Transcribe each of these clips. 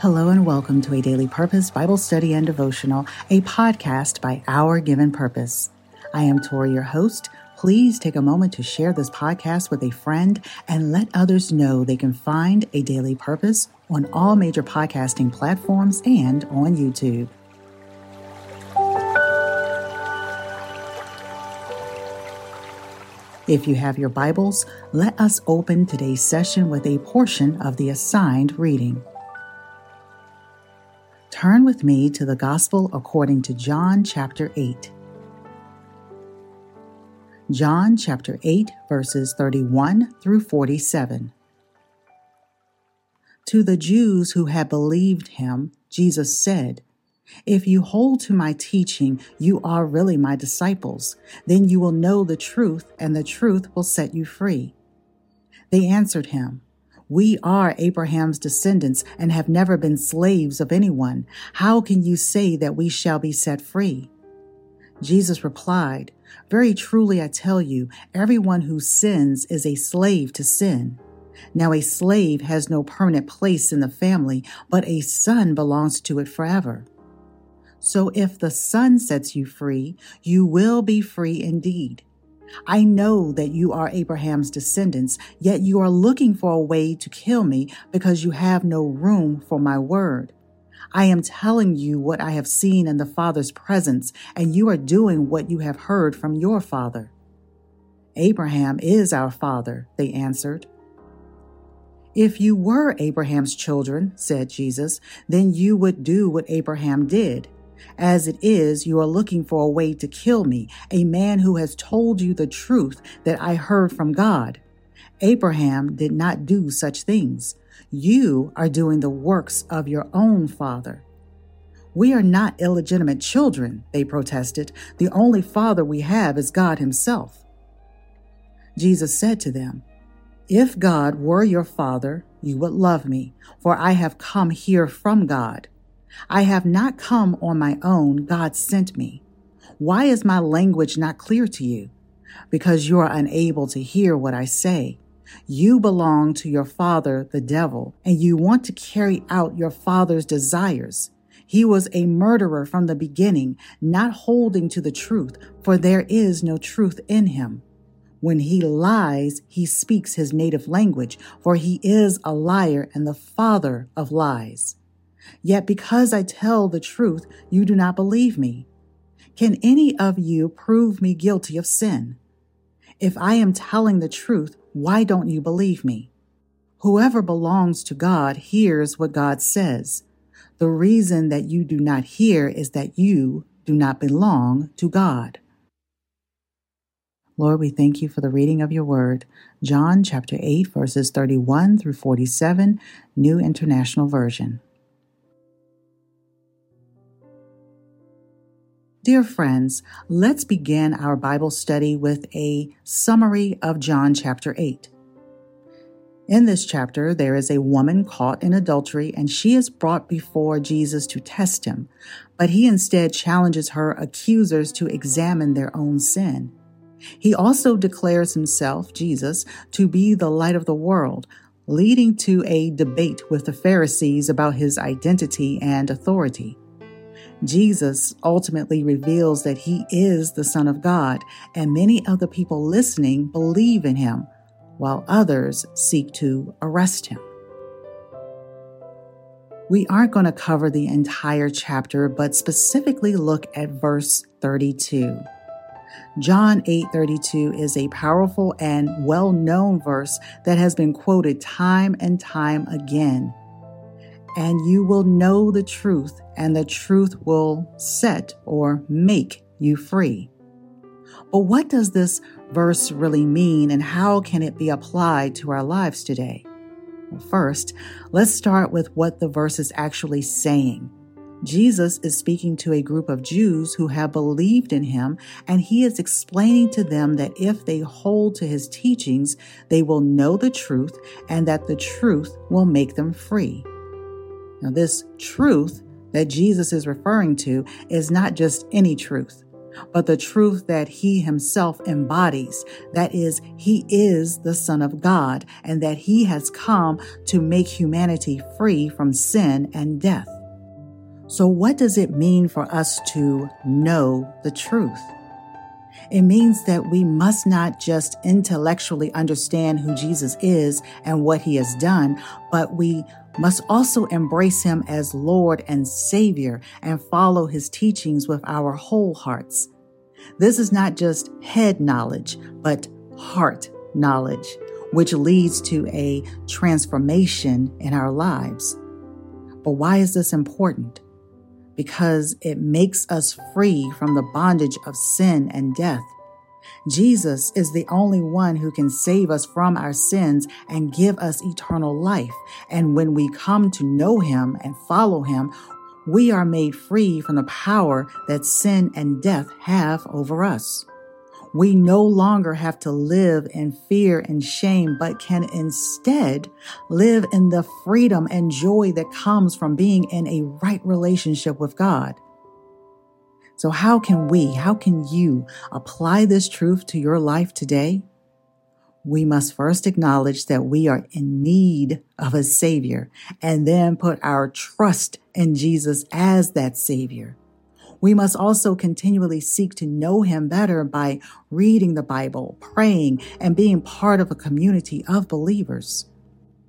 Hello and welcome to a Daily Purpose Bible Study and Devotional, a podcast by Our Given Purpose. I am Torrie, your host. Please take a moment to share this podcast with a friend and let others know they can find a daily purpose on all major podcasting platforms and on YouTube. If you have your Bibles, let us open today's session with a portion of the assigned reading. Turn with me to the Gospel according to John chapter 8. John chapter 8, verses 31 through 47. To the Jews who had believed him, Jesus said, If you hold to my teaching, you are really my disciples. Then you will know the truth, and the truth will set you free. They answered him, we are Abraham's descendants and have never been slaves of anyone. How can you say that we shall be set free? Jesus replied, Very truly I tell you, everyone who sins is a slave to sin. Now a slave has no permanent place in the family, but a son belongs to it forever. So if the son sets you free, you will be free indeed. I know that you are Abraham's descendants, yet you are looking for a way to kill me because you have no room for my word. I am telling you what I have seen in the Father's presence, and you are doing what you have heard from your father. Abraham is our father, they answered. If you were Abraham's children, said Jesus, then you would do what Abraham did. As it is, you are looking for a way to kill me, a man who has told you the truth that I heard from God. Abraham did not do such things. You are doing the works of your own father. We are not illegitimate children, they protested. The only father we have is God Himself. Jesus said to them, If God were your father, you would love me, for I have come here from God. I have not come on my own, God sent me. Why is my language not clear to you? Because you are unable to hear what I say. You belong to your father, the devil, and you want to carry out your father's desires. He was a murderer from the beginning, not holding to the truth, for there is no truth in him. When he lies, he speaks his native language, for he is a liar and the father of lies. Yet because I tell the truth, you do not believe me. Can any of you prove me guilty of sin? If I am telling the truth, why don't you believe me? Whoever belongs to God hears what God says. The reason that you do not hear is that you do not belong to God. Lord, we thank you for the reading of your word. John chapter 8, verses 31 through 47, New International Version. Dear friends, let's begin our Bible study with a summary of John chapter 8. In this chapter, there is a woman caught in adultery and she is brought before Jesus to test him, but he instead challenges her accusers to examine their own sin. He also declares himself, Jesus, to be the light of the world, leading to a debate with the Pharisees about his identity and authority. Jesus ultimately reveals that he is the Son of God, and many of the people listening believe in him, while others seek to arrest him. We aren't going to cover the entire chapter, but specifically look at verse 32. John 8:32 is a powerful and well-known verse that has been quoted time and time again and you will know the truth, and the truth will set or make you free. But what does this verse really mean, and how can it be applied to our lives today? Well, first, let's start with what the verse is actually saying. Jesus is speaking to a group of Jews who have believed in him, and he is explaining to them that if they hold to his teachings, they will know the truth and that the truth will make them free. Now, this truth that Jesus is referring to is not just any truth. but the truth that he himself embodies. That is, he is the Son of God and that he has come to make humanity free from sin and death. So, what does it mean for us to know the truth? It means that we must not just intellectually understand who Jesus is and what he has done, but we must also embrace him as Lord and Savior and follow his teachings with our whole hearts. This is not just head knowledge, but heart knowledge, which leads to a transformation in our lives. But why is this important? Because it makes us free from the bondage of sin and death. Jesus is the only one who can save us from our sins and give us eternal life. And when we come to know him and follow him, we are made free from the power that sin and death have over us. We no longer have to live in fear and shame, but can instead live in the freedom and joy that comes from being in a right relationship with God. So, how can we, how can you apply this truth to your life today? We must first acknowledge that we are in need of a Savior and then put our trust in Jesus as that Savior. We must also continually seek to know Him better by reading the Bible, praying, and being part of a community of believers.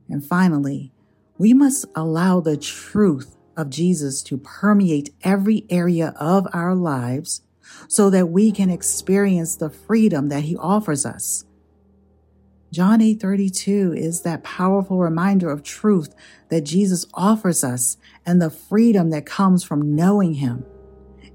And finally, we must allow the truth of Jesus to permeate every area of our lives so that we can experience the freedom that he offers us. John 8:32 is that powerful reminder of truth that Jesus offers us and the freedom that comes from knowing him.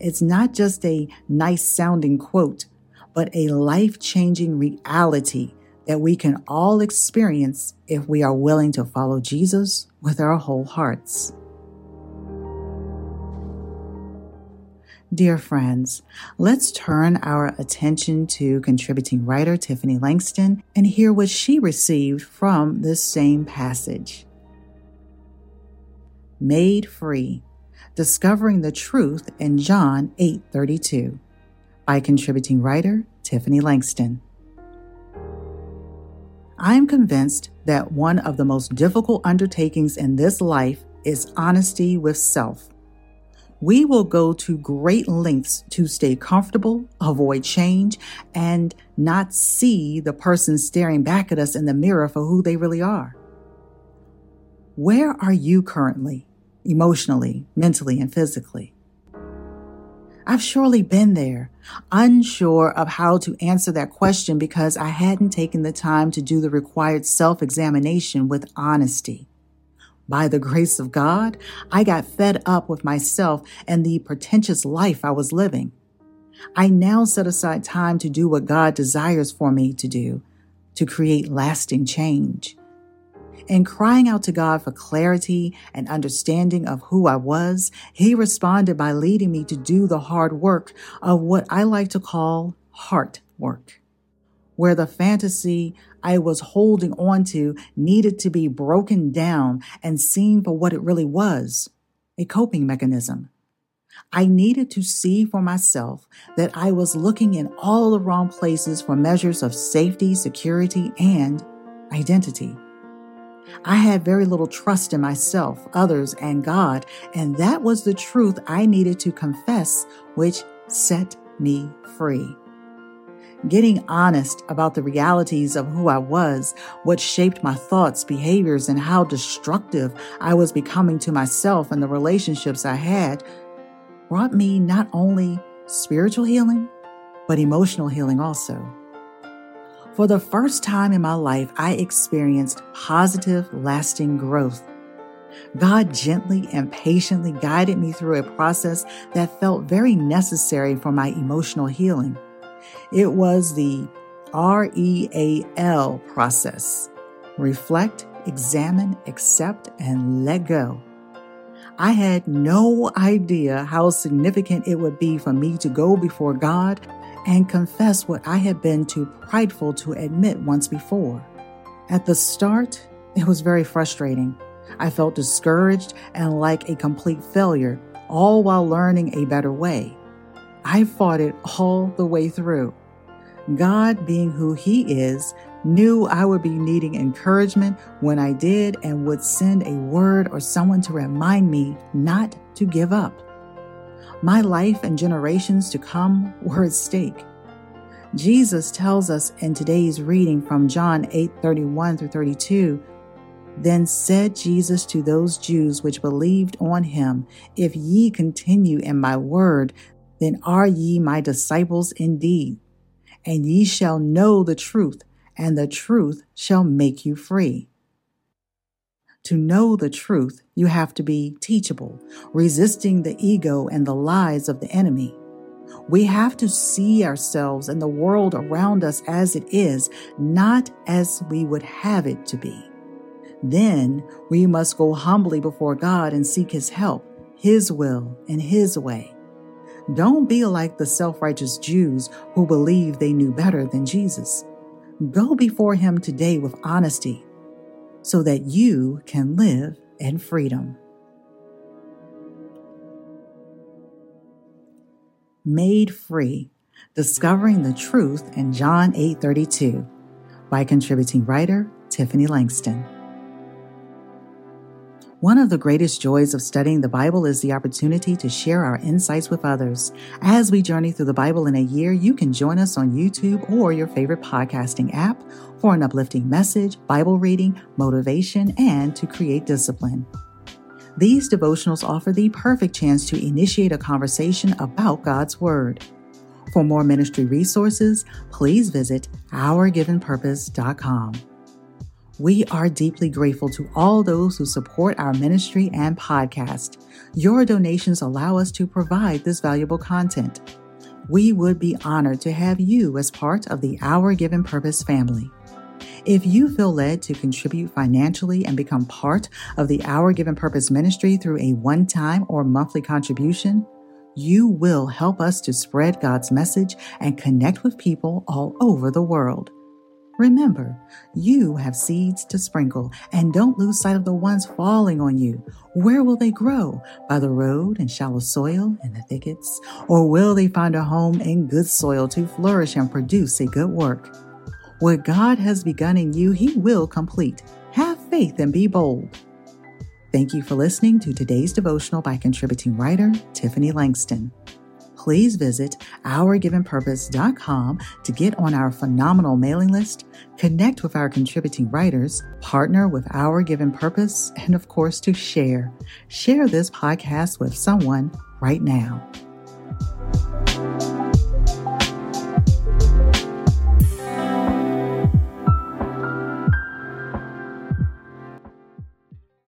It's not just a nice sounding quote, but a life-changing reality that we can all experience if we are willing to follow Jesus with our whole hearts. Dear friends, let's turn our attention to contributing writer Tiffiany Langston and hear what she received from this same passage. Made Free Discovering the Truth in John 8:32 by contributing writer Tiffiany Langston. I am convinced that one of the most difficult undertakings in this life is honesty with self we will go to great lengths to stay comfortable, avoid change, and not see the person staring back at us in the mirror for who they really are. Where are you currently, emotionally, mentally, and physically? I've surely been there, unsure of how to answer that question because I hadn't taken the time to do the required self examination with honesty. By the grace of God, I got fed up with myself and the pretentious life I was living. I now set aside time to do what God desires for me to do, to create lasting change. In crying out to God for clarity and understanding of who I was, He responded by leading me to do the hard work of what I like to call heart work where the fantasy I was holding on to needed to be broken down and seen for what it really was a coping mechanism. I needed to see for myself that I was looking in all the wrong places for measures of safety, security, and identity. I had very little trust in myself, others, and God, and that was the truth I needed to confess, which set me free getting honest about the realities of who I was, what shaped my thoughts, behaviors, and how destructive I was becoming to myself and the relationships I had, brought me not only spiritual healing, but emotional healing also. For the first time in my life, I experienced positive, lasting growth. God gently and patiently guided me through a process that felt very necessary for my emotional healing. It was the REAL process reflect, examine, accept, and let go. I had no idea how significant it would be for me to go before God and confess what I had been too prideful to admit once before. At the start, it was very frustrating. I felt discouraged and like a complete failure, all while learning a better way. I fought it all the way through. God, being who He is, knew I would be needing encouragement when I did and would send a word or someone to remind me not to give up. My life and generations to come were at stake. Jesus tells us in today's reading from John 8 31 through 32 Then said Jesus to those Jews which believed on him, If ye continue in my word, then are ye my disciples indeed, and ye shall know the truth, and the truth shall make you free. To know the truth, you have to be teachable, resisting the ego and the lies of the enemy. We have to see ourselves and the world around us as it is, not as we would have it to be. Then we must go humbly before God and seek His help, His will, and His way. Don't be like the self righteous Jews who believe they knew better than Jesus. Go before Him today with honesty so that you can live in freedom. Made Free Discovering the Truth in John 8:32 by contributing writer Tiffiany Langston. One of the greatest joys of studying the Bible is the opportunity to share our insights with others. As we journey through the Bible in a year, you can join us on YouTube or your favorite podcasting app for an uplifting message, Bible reading, motivation, and to create discipline. These devotionals offer the perfect chance to initiate a conversation about God's Word. For more ministry resources, please visit ourgivenpurpose.com. We are deeply grateful to all those who support our ministry and podcast. Your donations allow us to provide this valuable content. We would be honored to have you as part of the Our Given Purpose family. If you feel led to contribute financially and become part of the Our Given Purpose ministry through a one time or monthly contribution, you will help us to spread God's message and connect with people all over the world. Remember, you have seeds to sprinkle, and don't lose sight of the ones falling on you. Where will they grow? By the road and shallow soil in the thickets? Or will they find a home in good soil to flourish and produce a good work? What God has begun in you, He will complete. Have faith and be bold. Thank you for listening to today's devotional by contributing writer Tiffiany Langston please visit ourgivenpurpose.com to get on our phenomenal mailing list, connect with our contributing writers, partner with Our Given Purpose, and of course, to share. Share this podcast with someone right now.